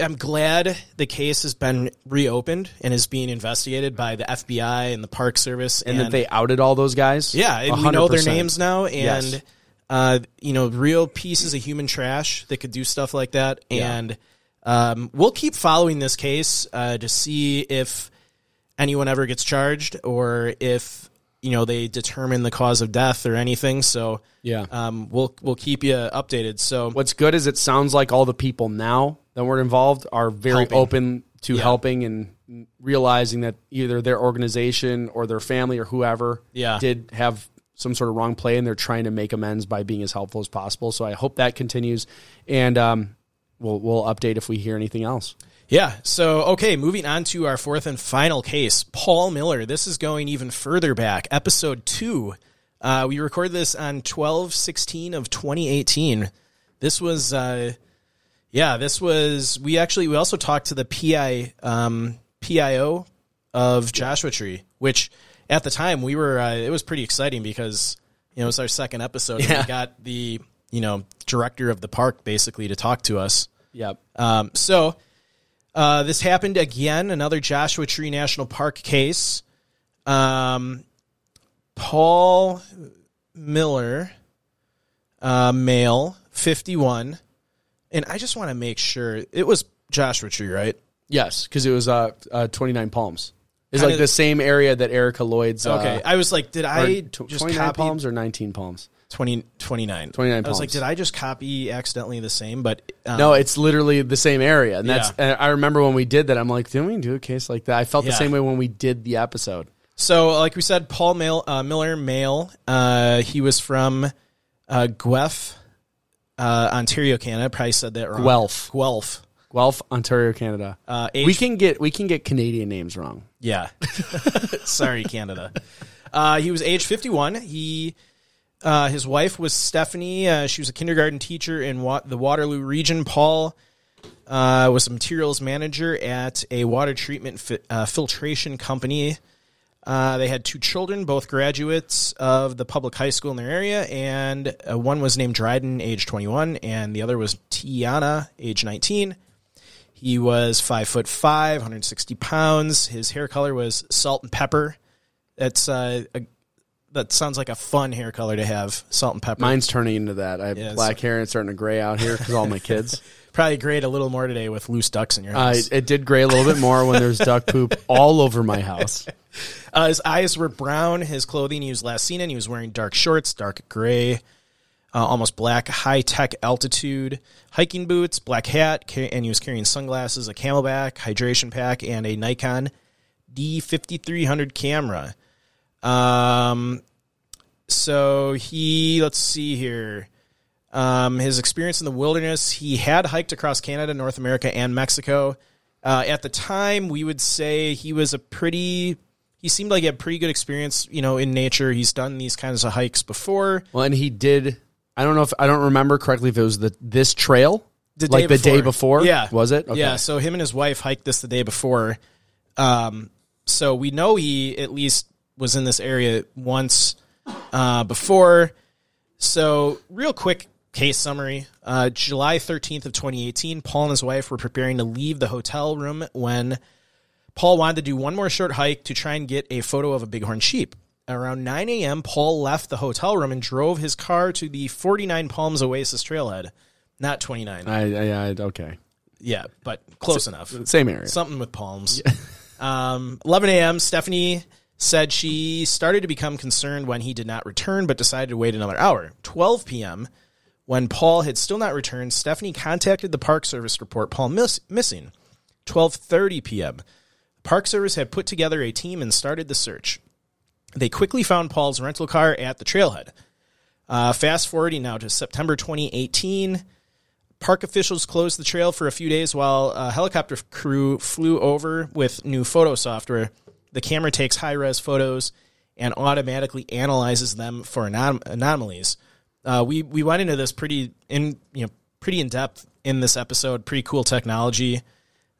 I'm glad the case has been reopened and is being investigated by the FBI and the Park Service, and, that they outed all those guys. yeah, and we know their names now, and Yes. uh, you know real pieces of human trash that could do stuff like that, Yeah. and um, we'll keep following this case uh, to see if anyone ever gets charged or if you know they determine the cause of death or anything. So Yeah. um, we'll we'll keep you updated. So What's good is it sounds like all the people now that were involved are very Helping. open to Yeah. helping and realizing that either their organization or their family or whoever Yeah. did have some sort of wrong play and they're trying to make amends by being as helpful as possible. So I hope that continues and um, we'll we'll update if we hear anything else. Yeah. So, okay, moving on to our fourth and final case, Paul Miller. This is going even further back, episode two. Uh, we recorded this on 12 16 of 2018. This was, uh, yeah, this was, we actually, we also talked to the PI, um, PIO of Joshua Tree, which at the time we were, uh, it was pretty exciting because, you know, it was our second episode and we got the, you know director of the park basically to talk to us. Yep. Um, so uh, this happened again, another Joshua Tree National Park case. Um, Paul Miller, uh, male, 51. And I just want to make sure it was Joshua Tree, right? Yes, because it was uh, uh, 29 Palms. It's Kinda- like the same area that Erica Lloyd's. Uh, Okay. I was like, did or I tw- just 29 copy Palms or 19 Palms? 20, 29. 29 I was like, palms. did I just copy accidentally the same? But um, No, it's literally the same area, and that's. Yeah. And I remember when we did that. I'm like, didn't we do a case like that? I felt the same way when we did the episode. So, like we said, Paul Mail, uh, Miller, male. Uh, he was from uh, Guelph, uh, Ontario, Canada. Probably said that wrong. Guelph. Guelph. Guelph, Ontario, Canada. Uh, age, we can get we can get Canadian names wrong. Yeah. [laughs] Sorry, Canada. Uh, he was age 51. He, uh, his wife was Stephanie. Uh, she was a kindergarten teacher in wa- the Waterloo region. Paul uh, was a materials manager at a water treatment fi- uh, filtration company. Uh, they had two children, both graduates of the public high school in their area, and uh, one was named Dryden, age 21, and the other was Tiana, age 19. He was five foot five, 160 pounds. His hair color was salt and pepper. That's uh, a, that sounds like a fun hair color to have, salt and pepper. Mine's turning into that. I have Yeah, black hair and it's starting to gray out here because all my kids. [laughs] Probably grayed a little more today with loose ducks in your house. it did gray a little bit more when there's duck poop [laughs] all over my house. Uh, his eyes were brown. His clothing he was last seen in, he was wearing dark shorts, dark gray, uh, almost black, high tech altitude hiking boots, black hat, and he was carrying sunglasses, a CamelBak, hydration pack, and a Nikon D5300 camera. Um, so he, let's see here. Um, his experience in the wilderness, he had hiked across Canada, North America, and Mexico. Uh, at the time, we would say he was a pretty. He seemed like he had pretty good experience, you know, in nature. He's done these kinds of hikes before. Well, and he did. I don't know if I don't remember correctly if it was the this trail, The like day the day before. Yeah, was it? Okay. Yeah. So him and his wife hiked this the day before. Um, so we know he at least was in this area once uh, before. So real quick case summary: uh, July thirteenth of twenty eighteen, Paul and his wife were preparing to leave the hotel room when Paul wanted to do one more short hike to try and get a photo of a bighorn sheep. Around 9 a.m., Paul left the hotel room and drove his car to the 49 Palms Oasis trailhead, not 29. I, I, I okay. Yeah, but close enough. Same area. Something with palms. [laughs] um, 11 a.m. Stephanie said she started to become concerned when he did not return, but decided to wait another hour. 12 p.m. When Paul had still not returned, Stephanie contacted the Park Service to report Paul miss- missing. 12:30 p.m. Park Service had put together a team and started the search. They quickly found Paul's rental car at the trailhead. Uh, fast forwarding now to September 2018. Park officials closed the trail for a few days while a helicopter crew flew over with new photo software. The camera takes high res photos and automatically analyzes them for anom- anomalies. Uh, we we went into this pretty in you know pretty in depth in this episode. Pretty cool technology.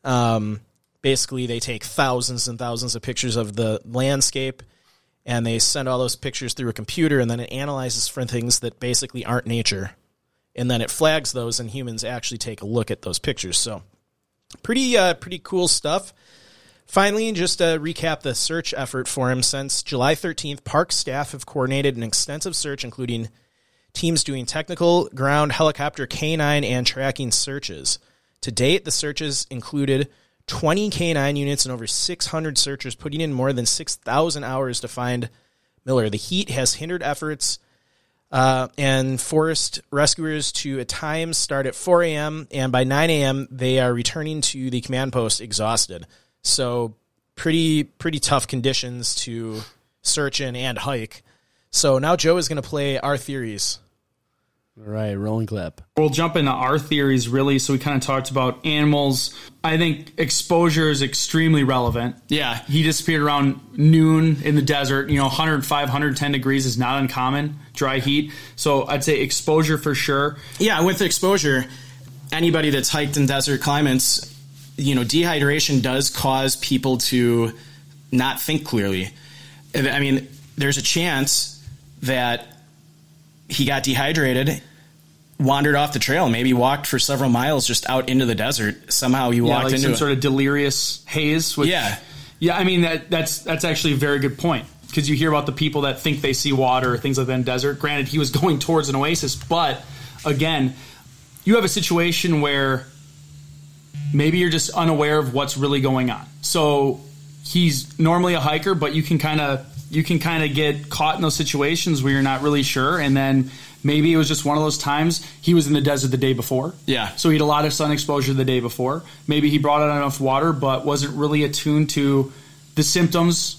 Um, basically, they take thousands and thousands of pictures of the landscape, and they send all those pictures through a computer, and then it analyzes for things that basically aren't nature and then it flags those, and humans actually take a look at those pictures. So, pretty uh, pretty cool stuff. Finally, just to recap the search effort for him since July 13th, park staff have coordinated an extensive search, including teams doing technical, ground, helicopter, canine, and tracking searches. To date, the searches included 20 canine units and over 600 searchers, putting in more than 6,000 hours to find Miller. The heat has hindered efforts uh, and forced rescuers to at times start at 4 a.m. and by 9 a.m. they are returning to the command post exhausted. So pretty pretty tough conditions to search in and hike. So now Joe is going to play our theories. All right, rolling clip. We'll jump into our theories really. So we kind of talked about animals. I think exposure is extremely relevant. Yeah. He disappeared around noon in the desert. You know, 105, 110 degrees is not uncommon, dry heat. So I'd say exposure for sure. Yeah, with exposure, anybody that's hiked in desert climates, you know, dehydration does cause people to not think clearly. I mean, there's a chance that he got dehydrated wandered off the trail, maybe walked for several miles just out into the desert. Somehow he yeah, walked like into some it. sort of delirious haze. Which, Yeah. yeah. I mean that that's that's actually a very good point because you hear about the people that think they see water things like that in desert. Granted, he was [laughs] going towards an oasis, but again, you have a situation where maybe you're just unaware of what's really going on. So he's normally a hiker, but you can kind of you can kind of get caught in those situations where you're not really sure, and then maybe it was just one of those times he was in the desert the day before. Yeah. So he had a lot of sun exposure the day before. Maybe he brought out enough water, but wasn't really attuned to the symptoms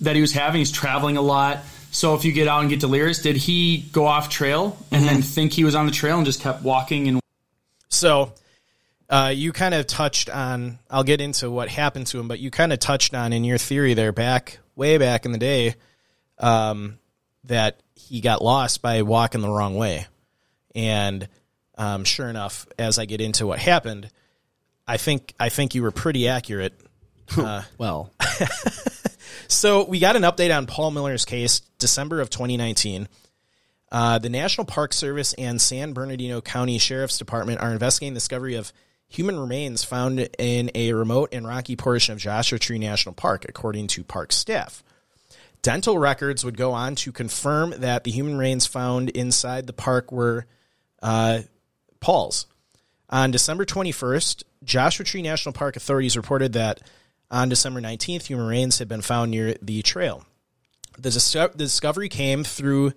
that he was having. He's traveling a lot. So if you get out and get delirious, did he go off trail and then think he was on the trail and just kept walking and So, uh, you kind of touched on. I'll get into what happened to him, but you kind of touched on in your theory there back way back in the day um, that he got lost by walking the wrong way, and um, sure enough, as I get into what happened, I think I think you were pretty accurate. [laughs] Well, [laughs] So we got an update on Paul Miller's case, December of 2019. Uh, the National Park Service and San Bernardino County Sheriff's Department are investigating the discovery of human remains found in a remote and rocky portion of Joshua Tree National Park, according to park staff. Dental records would go on to confirm that the human remains found inside the park were uh, Paul's. On December 21st, Joshua Tree National Park authorities reported that on December 19th, human remains had been found near the trail. The, disco- the discovery came through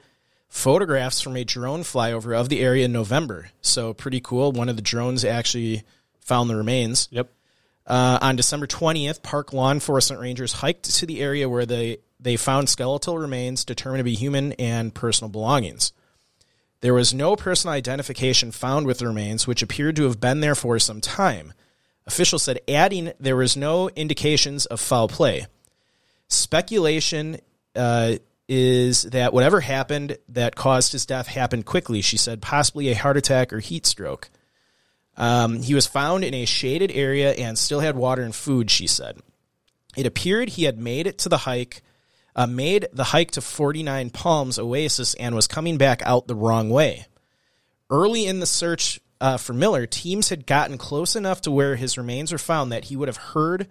photographs from a drone flyover of the area in November. So, pretty cool. One of the drones actually found the remains. yep. Uh, on December 20th, park law enforcement rangers hiked to the area where they, they found skeletal remains determined to be human and personal belongings. There was no personal identification found with the remains, which appeared to have been there for some time. Officials said, adding there was no indications of foul play. Speculation uh, is that whatever happened that caused his death happened quickly. She said, possibly a heart attack or heat stroke. Um, he was found in a shaded area and still had water and food, she said. It appeared he had made it to the hike, uh, made the hike to 49 Palms Oasis, and was coming back out the wrong way. Early in the search uh, for Miller, teams had gotten close enough to where his remains were found that he would have heard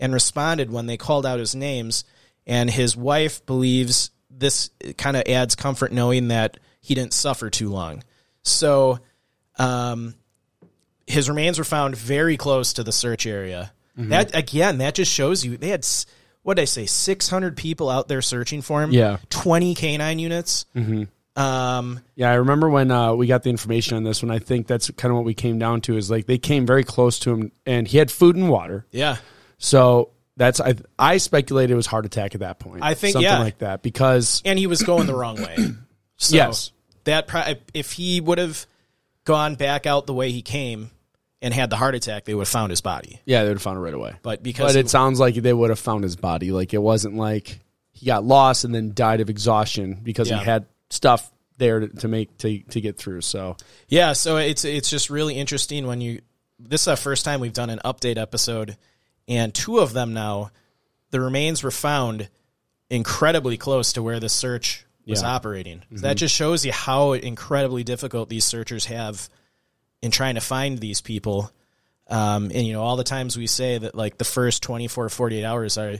and responded when they called out his names. And his wife believes this kind of adds comfort knowing that he didn't suffer too long. So, um, his remains were found very close to the search area. That again, that just shows you they had what did I say, six hundred people out there searching for him. Yeah. twenty canine units. Um, Yeah, I remember when uh, we got the information on this one. I think that's kind of what we came down to is like they came very close to him, and he had food and water. yeah, So that's I I speculated it was heart attack at that point. I think, something yeah. like that because and he was going the wrong way. [clears throat] So Yes. that pro- if he would have gone back out the way he came and had the heart attack, they would have found his body. yeah, they would have found it right away. But because But it sounds like they would have found his body. Like it wasn't like he got lost and then died of exhaustion because Yeah. he had stuff there to, to make to to get through. So Yeah, so it's it's just really interesting when you this is the first time we've done an update episode and two of them now the remains were found incredibly close to where the search was Yeah. operating. That mm-hmm. just shows you how incredibly difficult these searchers have in trying to find these people. Um, and you know all the times we say that like the first 24 48 hours are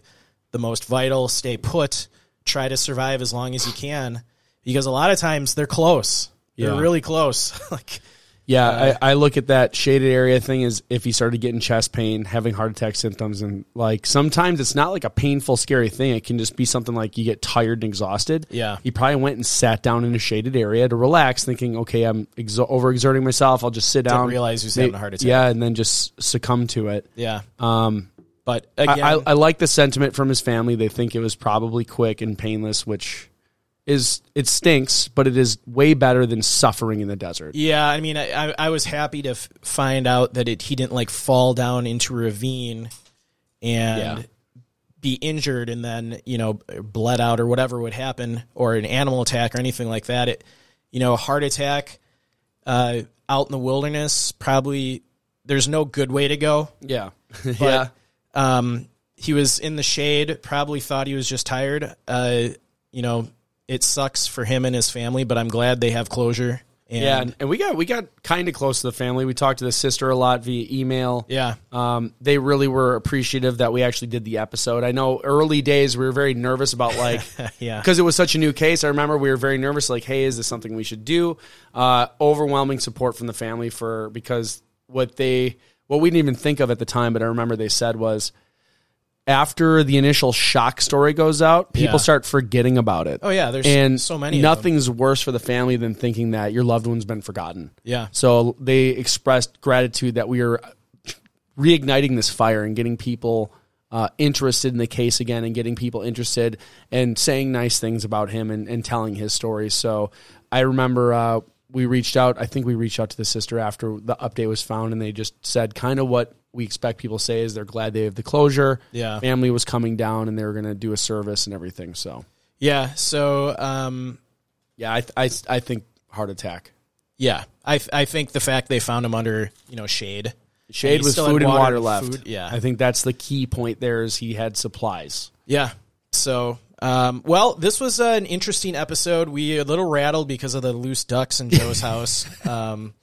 the most vital, stay put, try to survive as long as you can because a lot of times they're close. They're Yeah. really close. [laughs] like yeah, I, I look at that shaded area thing as if he started getting chest pain, having heart attack symptoms, and like sometimes it's not like a painful, scary thing. It can just be something like you get tired and exhausted. Yeah. he probably went and sat down in a shaded area to relax, thinking, okay, I'm exo- overexerting myself. I'll just sit Didn't down. realize he was having a heart attack. Yeah, and then just succumb to it. yeah. Um, But I, I, I like the sentiment from his family. They think it was probably quick and painless, which is it stinks, but it is way better than suffering in the desert. yeah, I mean, I, I, I was happy to f- find out that it he didn't like fall down into a ravine and Yeah. be injured and then you know bled out or whatever would happen or an animal attack or anything like that. It you know a heart attack uh, out in the wilderness probably there's no good way to go. Yeah, [laughs] But, yeah, Um, he was in the shade, probably thought he was just tired. Uh, you know, it sucks for him and his family, but I'm glad they have closure And yeah, and, we got we got kind of close to the family. We talked to the sister a lot via email. Yeah. um, they really were appreciative that we actually did the episode. I know early days we were very nervous about [laughs] like, Yeah. because it was such a new case. I remember we were very nervous, like, hey, is this something we should do? Uh, overwhelming support from the family for because what they what we didn't even think of at the time, but I remember they said was after the initial shock story goes out, people Yeah. start forgetting about it. Oh, yeah, there's and so many of them. Nothing's worse for the family than thinking that your loved one's been forgotten. Yeah. So they expressed gratitude that we are reigniting this fire and getting people uh, interested in the case again and getting people interested and saying nice things about him and, and telling his story. So I remember uh, we reached out. I think we reached out to the sister after the update was found, and they just said kind of what we expect people to say is they're glad they have the closure. Yeah. family was coming down and they were going to do a service and everything. So Yeah. So, um, yeah, I I, I think heart attack. yeah, I I think the fact they found him under you know shade, Shade with food and water water left. food, yeah. I think that's the key point. There is he had supplies. Yeah. So, um, well, this was an interesting episode. We a little rattled because of the loose ducks in Joe's house. [laughs] Um,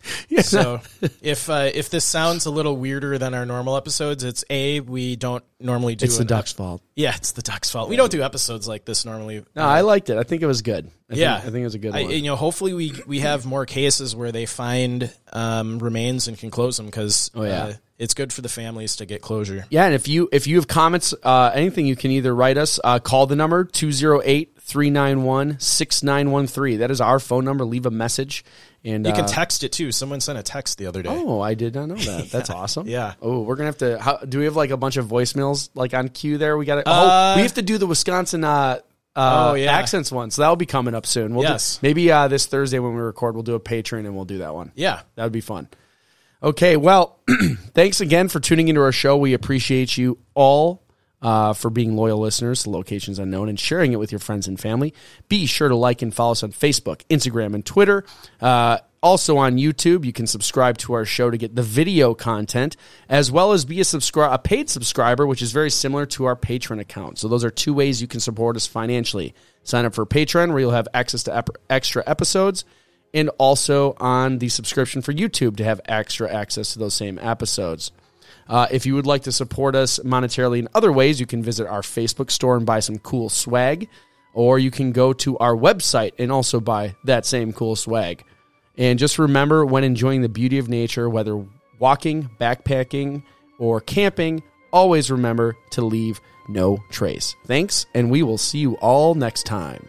So, if uh, if this sounds a little weirder than our normal episodes, it's a we don't normally do. It's the an- duck's fault. Yeah, it's the ducks' fault. We don't do episodes like this normally. No, I liked it. I think it was good. I yeah, think, I think it was a good I- one. You know, hopefully we we have more cases where they find um, remains and can close them because Oh, yeah. uh, it's good for the families to get closure. yeah, and if you if you have comments, uh, anything, you can either write us, uh, call the number 208-391-6913. That is our phone number. Leave a message. And You can uh, text it too. Someone sent a text the other day. Oh, I did not know that. [laughs] That's awesome. Yeah. Oh, we're gonna have to. How, do we have like a bunch of voicemails like on cue there? We got to. Uh, oh, we have to do the Wisconsin. Uh, uh, Oh, yeah. accents one. So that'll be coming up soon. We'll do- Yes. maybe uh, this Thursday when we record, we'll do a Patreon and we'll do that one. Yeah. That would be fun. Okay, well, [clears throat] thanks again for tuning into our show. We appreciate you all uh, for being loyal listeners to Locations Unknown and sharing it with your friends and family. Be sure to like and follow us on Facebook, Instagram, and Twitter. Uh, also on YouTube, you can subscribe to our show to get the video content, as well as be a subscri- a paid subscriber, which is very similar to our Patreon account. So those are two ways you can support us financially. Sign up for Patreon, where you'll have access to ep- extra episodes and also on the subscription for YouTube to have extra access to those same episodes. Uh, if you would like to support us monetarily in other ways, you can visit our Facebook store and buy some cool swag, or you can go to our website and also buy that same cool swag. And just remember when enjoying the beauty of nature, whether walking, backpacking, or camping, always remember to leave no trace. Thanks, and we will see you all next time.